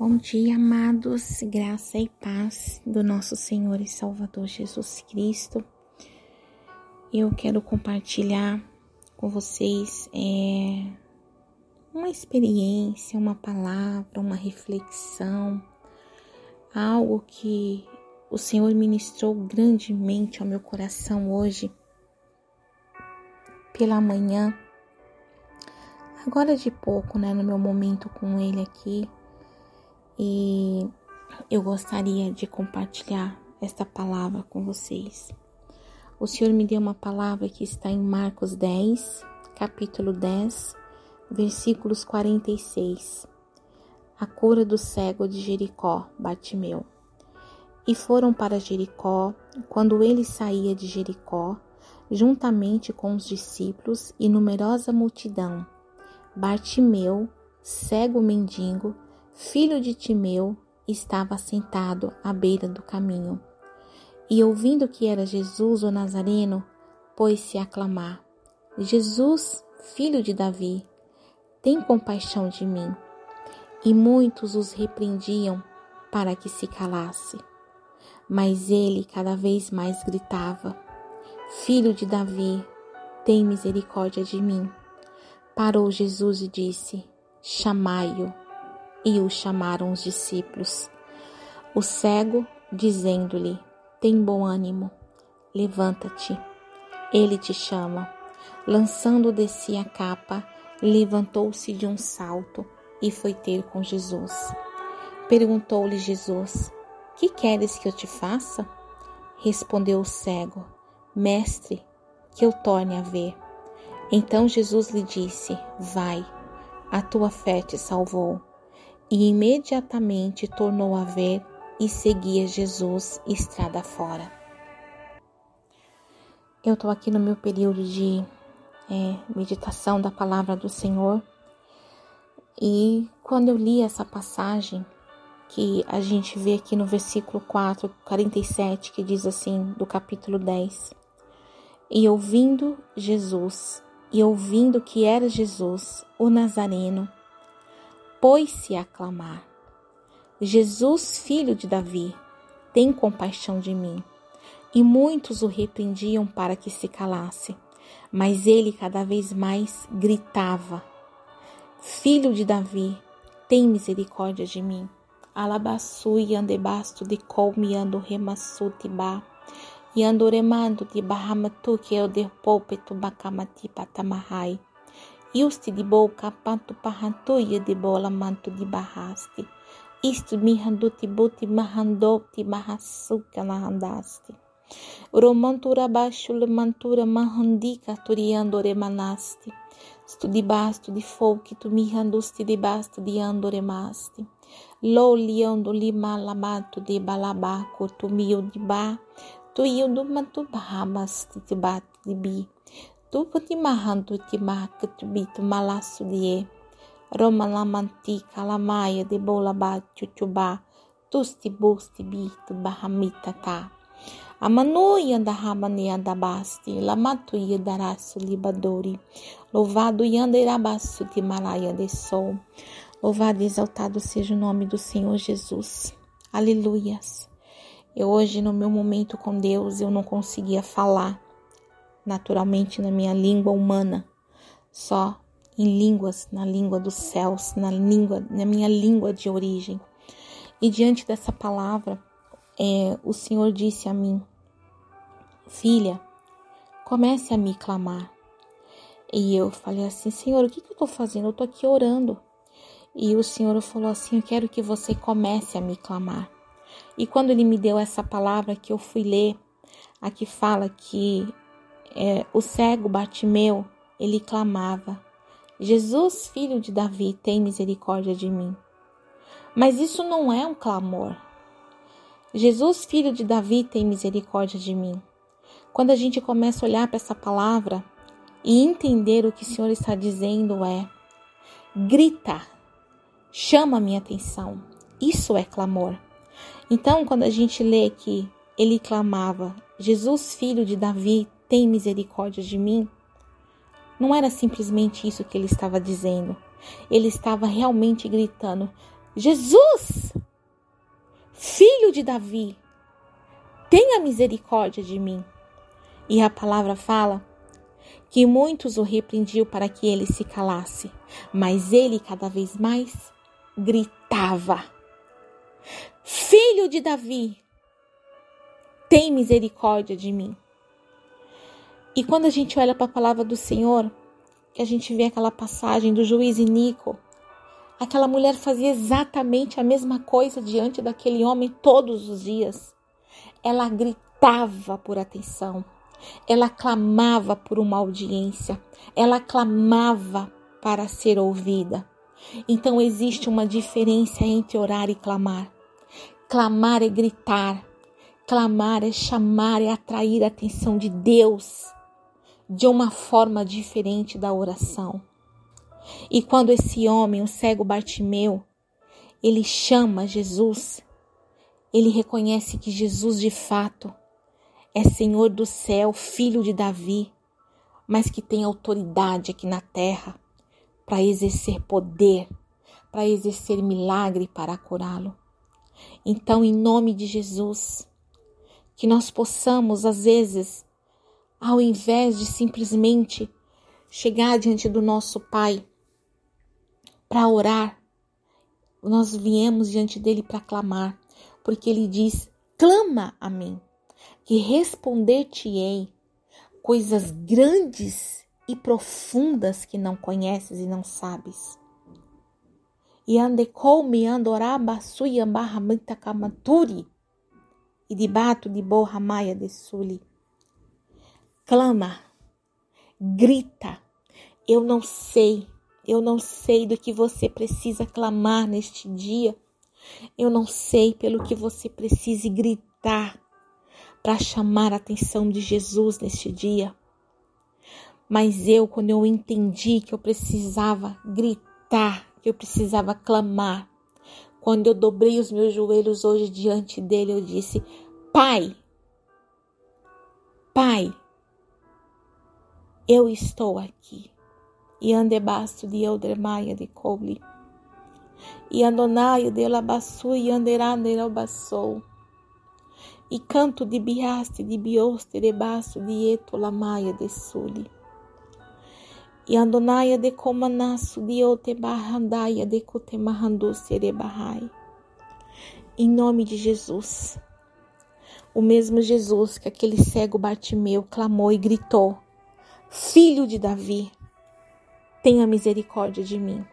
Bom dia, amados, graça e paz do nosso Senhor e Salvador Jesus Cristo. Eu quero compartilhar com vocês é, uma experiência, uma palavra, uma reflexão, algo que o Senhor ministrou grandemente ao meu coração hoje pela manhã. Agora de pouco, né, no meu momento com Ele aqui e eu gostaria de compartilhar esta palavra com vocês. O Senhor me deu uma palavra que está em Marcos 10, capítulo 10, versículos 46. A cura do cego de Jericó, Bartimeu. E foram para Jericó, quando ele saía de Jericó, juntamente com os discípulos e numerosa multidão. Bartimeu, cego mendigo, filho de Timeu, estava sentado à beira do caminho. E ouvindo que era Jesus o Nazareno, pôs-se a clamar: Jesus, filho de Davi, tem compaixão de mim. E muitos os repreendiam para que se calasse. Mas ele cada vez mais gritava: Filho de Davi, tem misericórdia de mim. Parou Jesus e disse: Chamai-o e o chamaram os discípulos. O cego, dizendo-lhe: Tem bom ânimo, levanta-te, ele te chama. Lançando de si a capa, levantou-se de um salto e foi ter com Jesus. Perguntou-lhe Jesus: Que queres que eu te faça? Respondeu o cego: Mestre, que eu torne a ver. Então Jesus lhe disse: Vai, a tua fé te salvou e imediatamente tornou a ver e seguia Jesus estrada fora. Eu estou aqui no meu período de é, meditação da palavra do Senhor e quando eu li essa passagem que a gente vê aqui no versículo 4, 47, que diz assim, do capítulo 10. E ouvindo Jesus, e ouvindo que era Jesus, o Nazareno, pôs-se a clamar: Jesus, filho de Davi, tem compaixão de mim. E muitos o repreendiam para que se calasse, mas ele cada vez mais gritava: Filho de Davi, tem misericórdia de mim. Alabaçu e andebasto de colme ando remassu tiba. E ando remando de bahamatu que eu derpoupetu bacamati patamahai. Iusti di boca pantu pahantuia de bola manto de barraste. Isto mi handuti buti mahandopti mahasuka nahandaste. Romantura baixo lemantura mahandika turiando remanaste. Stu di basto di folki tu mi handusti di basto di ando remaste. Lo liando lima lamato de balabaco tu mio di ba. Tu io do mantu bahamas ti bat di bi tu pati mahan tu ti maket bitu malasu die. Roma lamanti kalamaya de bola ba chuchuba. Tusti busti bitu bahamita ta. Amanu yanda basti. Lamatu yadarasu libadori. Louvado yanda irabasu de malaya de sol. Louvado e exaltado seja o nome do Senhor Jesus. Aleluias. Eu hoje no meu momento com Deus eu não conseguia falar naturalmente na minha língua humana, só em línguas, na língua dos céus, na língua, na minha língua de origem. E diante dessa palavra, é, o Senhor disse a mim: Filha, comece a me clamar. E eu falei assim: Senhor, o que, que eu estou fazendo? Eu estou aqui orando. E o Senhor falou assim: Eu quero que você comece a me clamar. E quando ele me deu essa palavra que eu fui ler, aqui fala que é, o cego Bartimeu, ele clamava: Jesus, filho de Davi, tem misericórdia de mim. Mas isso não é um clamor. Jesus, filho de Davi, tem misericórdia de mim. Quando a gente começa a olhar para essa palavra e entender o que o Senhor está dizendo é: grita, chama a minha atenção. Isso é clamor. Então, quando a gente lê que ele clamava: Jesus, filho de Davi, tem misericórdia de mim? Não era simplesmente isso que ele estava dizendo. Ele estava realmente gritando: Jesus, filho de Davi, tenha misericórdia de mim. E a palavra fala que muitos o repreendiam para que ele se calasse, mas ele cada vez mais gritava: Filho de Davi, tem misericórdia de mim. E quando a gente olha para a palavra do Senhor, que a gente vê aquela passagem do juiz Inico, aquela mulher fazia exatamente a mesma coisa diante daquele homem todos os dias. Ela gritava por atenção, ela clamava por uma audiência, ela clamava para ser ouvida. Então existe uma diferença entre orar e clamar. Clamar é gritar, clamar é chamar, é atrair a atenção de Deus de uma forma diferente da oração. E quando esse homem, o cego Bartimeu, ele chama Jesus, ele reconhece que Jesus de fato é Senhor do céu, filho de Davi, mas que tem autoridade aqui na terra para exercer poder, para exercer milagre para curá-lo. Então, em nome de Jesus, que nós possamos, às vezes, ao invés de simplesmente chegar diante do nosso Pai para orar, nós viemos diante dele para clamar, porque ele diz: clama a mim que responder-te-ei coisas grandes e profundas que não conheces e não sabes. E andecou-me andoraba suia barramanta kamaturi e debato de borra maia de suli. Clama, grita, eu não sei, eu não sei do que você precisa clamar neste dia, eu não sei pelo que você precise gritar para chamar a atenção de Jesus neste dia. Mas eu, quando eu entendi que eu precisava gritar, que eu precisava clamar, quando eu dobrei os meus joelhos hoje diante dele, eu disse: Pai, Pai, eu estou aqui. E andebasto de Eudremaia de Coble. E andonaio de labaçu e anderá de labaçou e canto de biaste de bioste debaixo de etolamaia de suli. E andonaia de comanaço de otebarrandaia de cotemahandu serebahai. Em nome de Jesus. O mesmo Jesus que aquele cego Bartimeu clamou e gritou: Filho de Davi, tenha misericórdia de mim.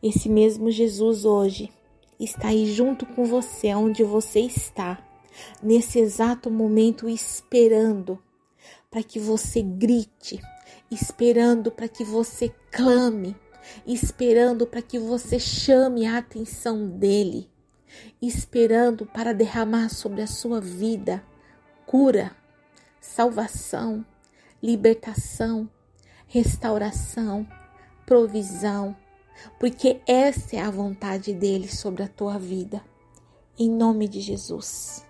Esse mesmo Jesus hoje está aí junto com você, onde você está nesse exato momento esperando para que você grite, esperando para que você clame, esperando para que você chame a atenção dele, esperando para derramar sobre a sua vida cura, salvação, libertação, restauração, provisão, porque essa é a vontade dele sobre a tua vida. Em nome de Jesus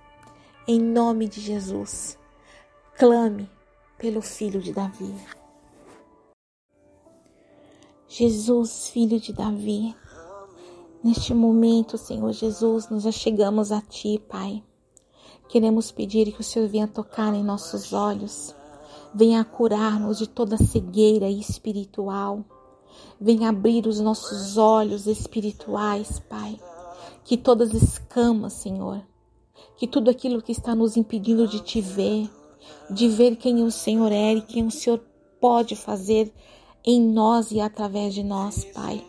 em nome de Jesus. Clame pelo filho de Davi. Jesus, filho de Davi, neste momento, Senhor Jesus, nós já chegamos a Ti, Pai. Queremos pedir que o Senhor venha tocar em nossos olhos, venha curar-nos de toda cegueira espiritual, venha abrir os nossos olhos espirituais, Pai. Que todas as escamas, Senhor, que tudo aquilo que está nos impedindo de te ver, de ver quem o Senhor é e quem o Senhor pode fazer em nós e através de nós, Pai.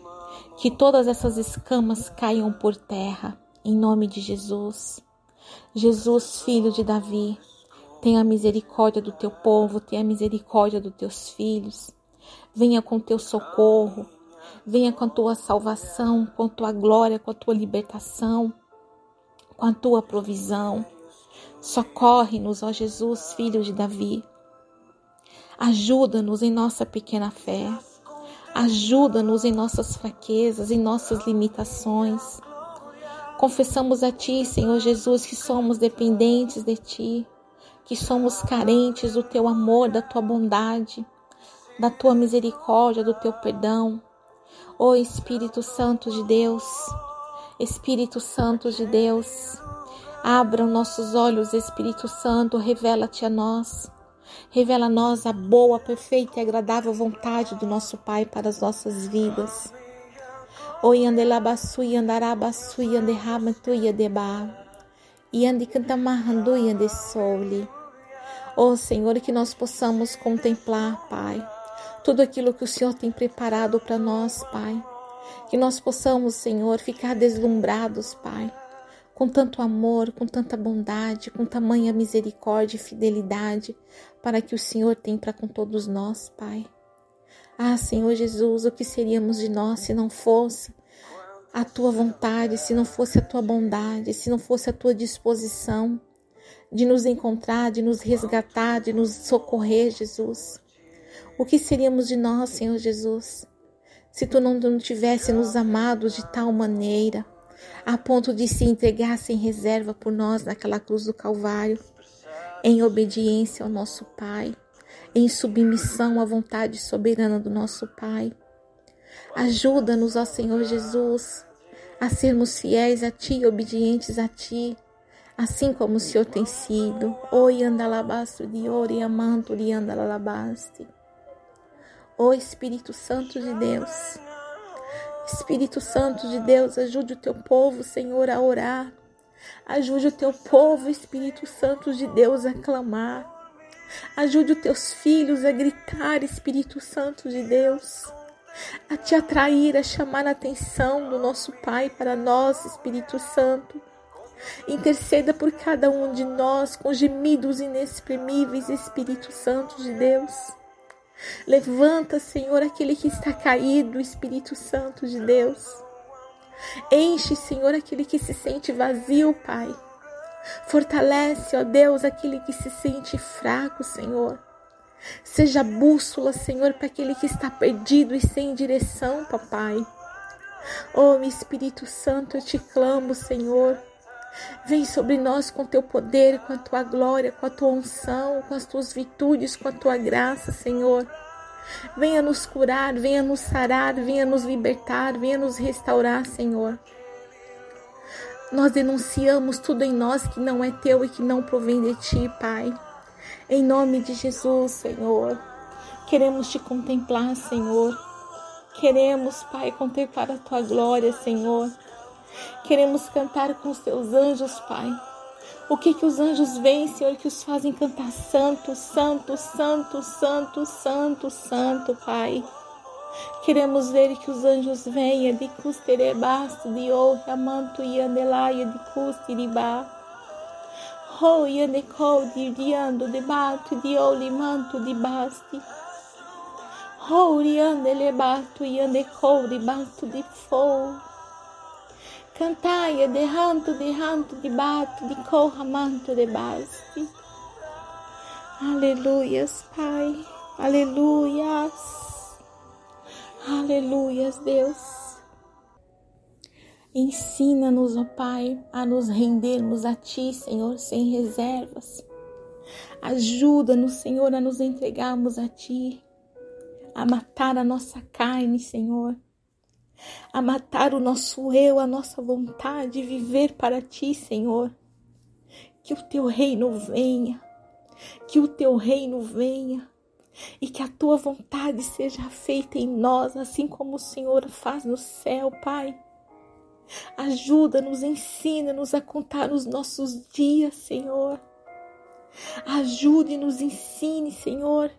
Que todas essas escamas caiam por terra, em nome de Jesus. Jesus, filho de Davi, tenha misericórdia do teu povo, tenha misericórdia dos teus filhos. Venha com teu socorro, venha com a tua salvação, com a tua glória, com a tua libertação com a tua provisão. Socorre-nos, ó Jesus, filho de Davi. Ajuda-nos em nossa pequena fé. Ajuda-nos em nossas fraquezas, em nossas limitações. Confessamos a Ti, Senhor Jesus, que somos dependentes de Ti, que somos carentes do Teu amor, da Tua bondade, da Tua misericórdia, do Teu perdão. Ó Espírito Santo de Deus, Espírito Santo de Deus, abra nossos olhos, Espírito Santo, revela-te a nós. Revela a nós a boa, perfeita e agradável vontade do nosso Pai para as nossas vidas. Oi andelabasu e andarabasu e anderramatu e andeba. Oh, Senhor, que nós possamos contemplar, Pai, tudo aquilo que o Senhor tem preparado para nós, Pai. Que nós possamos, Senhor, ficar deslumbrados, Pai, com tanto amor, com tanta bondade, com tamanha misericórdia e fidelidade para que o Senhor tem para com todos nós, Pai. Ah, Senhor Jesus, o que seríamos de nós se não fosse a tua vontade, se não fosse a tua bondade, se não fosse a tua disposição de nos encontrar, de nos resgatar, de nos socorrer, Jesus? O que seríamos de nós, Senhor Jesus, se tu não, não tivesse nos amado de tal maneira, a ponto de se entregar sem reserva por nós naquela cruz do Calvário, em obediência ao nosso Pai? em submissão à vontade soberana do nosso Pai. Ajuda-nos, ó Senhor Jesus, a sermos fiéis a Ti, obedientes a Ti, assim como o Senhor tem sido. Oi, andalabasto de ouro e amanto de andalabaste. Ó Espírito Santo de Deus, Espírito Santo de Deus, ajude o teu povo, Senhor, a orar. Ajude o teu povo, Espírito Santo de Deus, a clamar. Ajude os teus filhos a gritar, Espírito Santo de Deus, a te atrair, a chamar a atenção do nosso Pai para nós, Espírito Santo. Interceda por cada um de nós com gemidos inexprimíveis, Espírito Santo de Deus. Levanta, Senhor, aquele que está caído, Espírito Santo de Deus. Enche, Senhor, aquele que se sente vazio, Pai. Fortalece, ó Deus, aquele que se sente fraco, Senhor. Seja bússola, Senhor, para aquele que está perdido e sem direção, papai. Oh, Espírito Santo, eu te clamo, Senhor. Vem sobre nós com teu poder, com a tua glória, com a tua unção, com as tuas virtudes, com a tua graça, Senhor. Venha nos curar, venha nos sarar, venha nos libertar, venha nos restaurar, Senhor. Nós denunciamos tudo em nós que não é teu e que não provém de ti, Pai. Em nome de Jesus, Senhor. Queremos te contemplar, Senhor. Queremos, Pai, contemplar a tua glória, Senhor. Queremos cantar com os teus anjos, Pai. O que que os anjos veem, Senhor, que os fazem cantar santo, santo, santo, santo, santo, santo, Pai. Queremos ver que os anjos venham de custerebasto, de honra, manto e andelaia de custeribá. Ho yanecou de diando de bato de oli manto de basti. Ho riandele bato e andecou de bato de fogo. Cantaia de ranto de ranto de bato de corra manto de basti. Aleluias, Pai. Aleluias. Aleluias, Deus. Ensina-nos, ó Pai, a nos rendermos a Ti, Senhor, sem reservas. Ajuda-nos, Senhor, a nos entregarmos a Ti, a matar a nossa carne, Senhor, a matar o nosso eu, a nossa vontade de viver para Ti, Senhor. Que o Teu reino venha, que o Teu reino venha e que a tua vontade seja feita em nós, assim como o Senhor faz no céu, Pai. Ajuda-nos, ensina-nos a contar os nossos dias, Senhor. Ajude-nos, ensine, Senhor,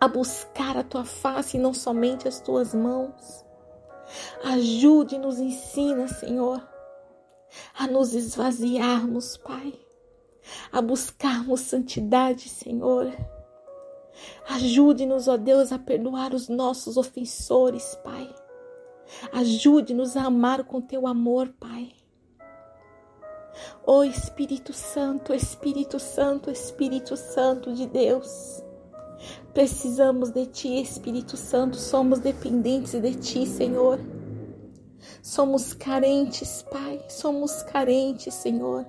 a buscar a tua face e não somente as tuas mãos. Ajude-nos, ensina, Senhor, a nos esvaziarmos, Pai, a buscarmos santidade, Senhor Ajude-nos, ó Deus, a perdoar os nossos ofensores, Pai. Ajude-nos a amar com teu amor, Pai. Ó Espírito Santo, Espírito Santo, Espírito Santo de Deus. Precisamos de Ti, Espírito Santo, somos dependentes de Ti, Senhor. Somos carentes, Pai, somos carentes, Senhor.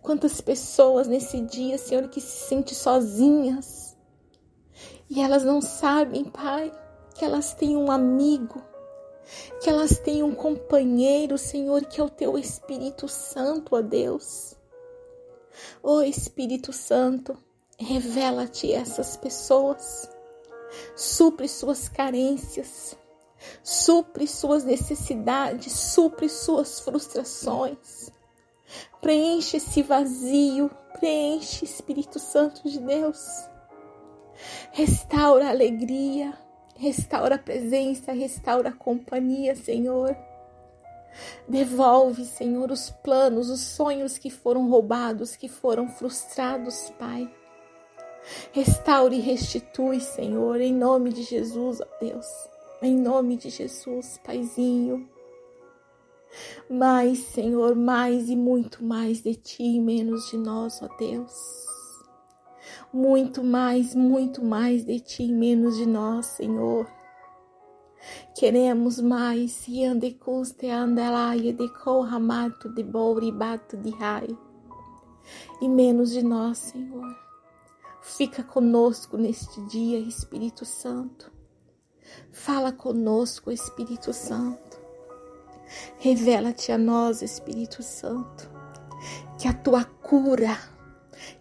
Quantas pessoas nesse dia, Senhor, que se sentem sozinhas, e elas não sabem, Pai, que elas têm um amigo Que elas tenham um companheiro, Senhor, que é o teu Espírito Santo, ó Deus. Ó Espírito Santo, revela-te essas pessoas, supre suas carências, supre suas necessidades, supre suas frustrações. Preenche esse vazio, preenche Espírito Santo de Deus. Restaura a alegria, restaura a presença, restaura a companhia, Senhor. Devolve, Senhor, os planos, os sonhos que foram roubados, que foram frustrados, Pai. Restaure e restitui, Senhor, em nome de Jesus, ó Deus. Em nome de Jesus, Paizinho. Mais, Senhor, mais e muito mais de Ti e menos de nós, ó Deus. Muito mais, muito mais de Ti e menos de nós, Senhor. Queremos mais, e ande custe andalaia de corramato de bato de rai. E menos de nós, Senhor. Fica conosco neste dia, Espírito Santo. Fala conosco, Espírito Santo. Revela-te a nós, Espírito Santo. Que a tua cura,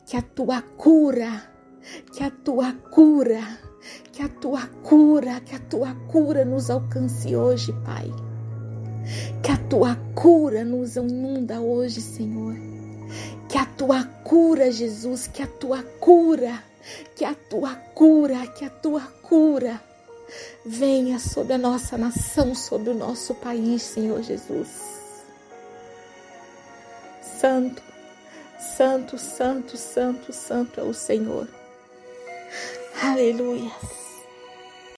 que a tua cura, que a tua cura, que a tua cura, que a tua cura nos alcance hoje, Pai. Que a tua cura nos inunda hoje, Senhor a tua cura, Jesus, que a tua cura, que a tua cura, que a tua cura venha sobre a nossa nação, sobre o nosso país, Senhor Jesus. Santo, santo, santo, santo, santo é o Senhor. Aleluia.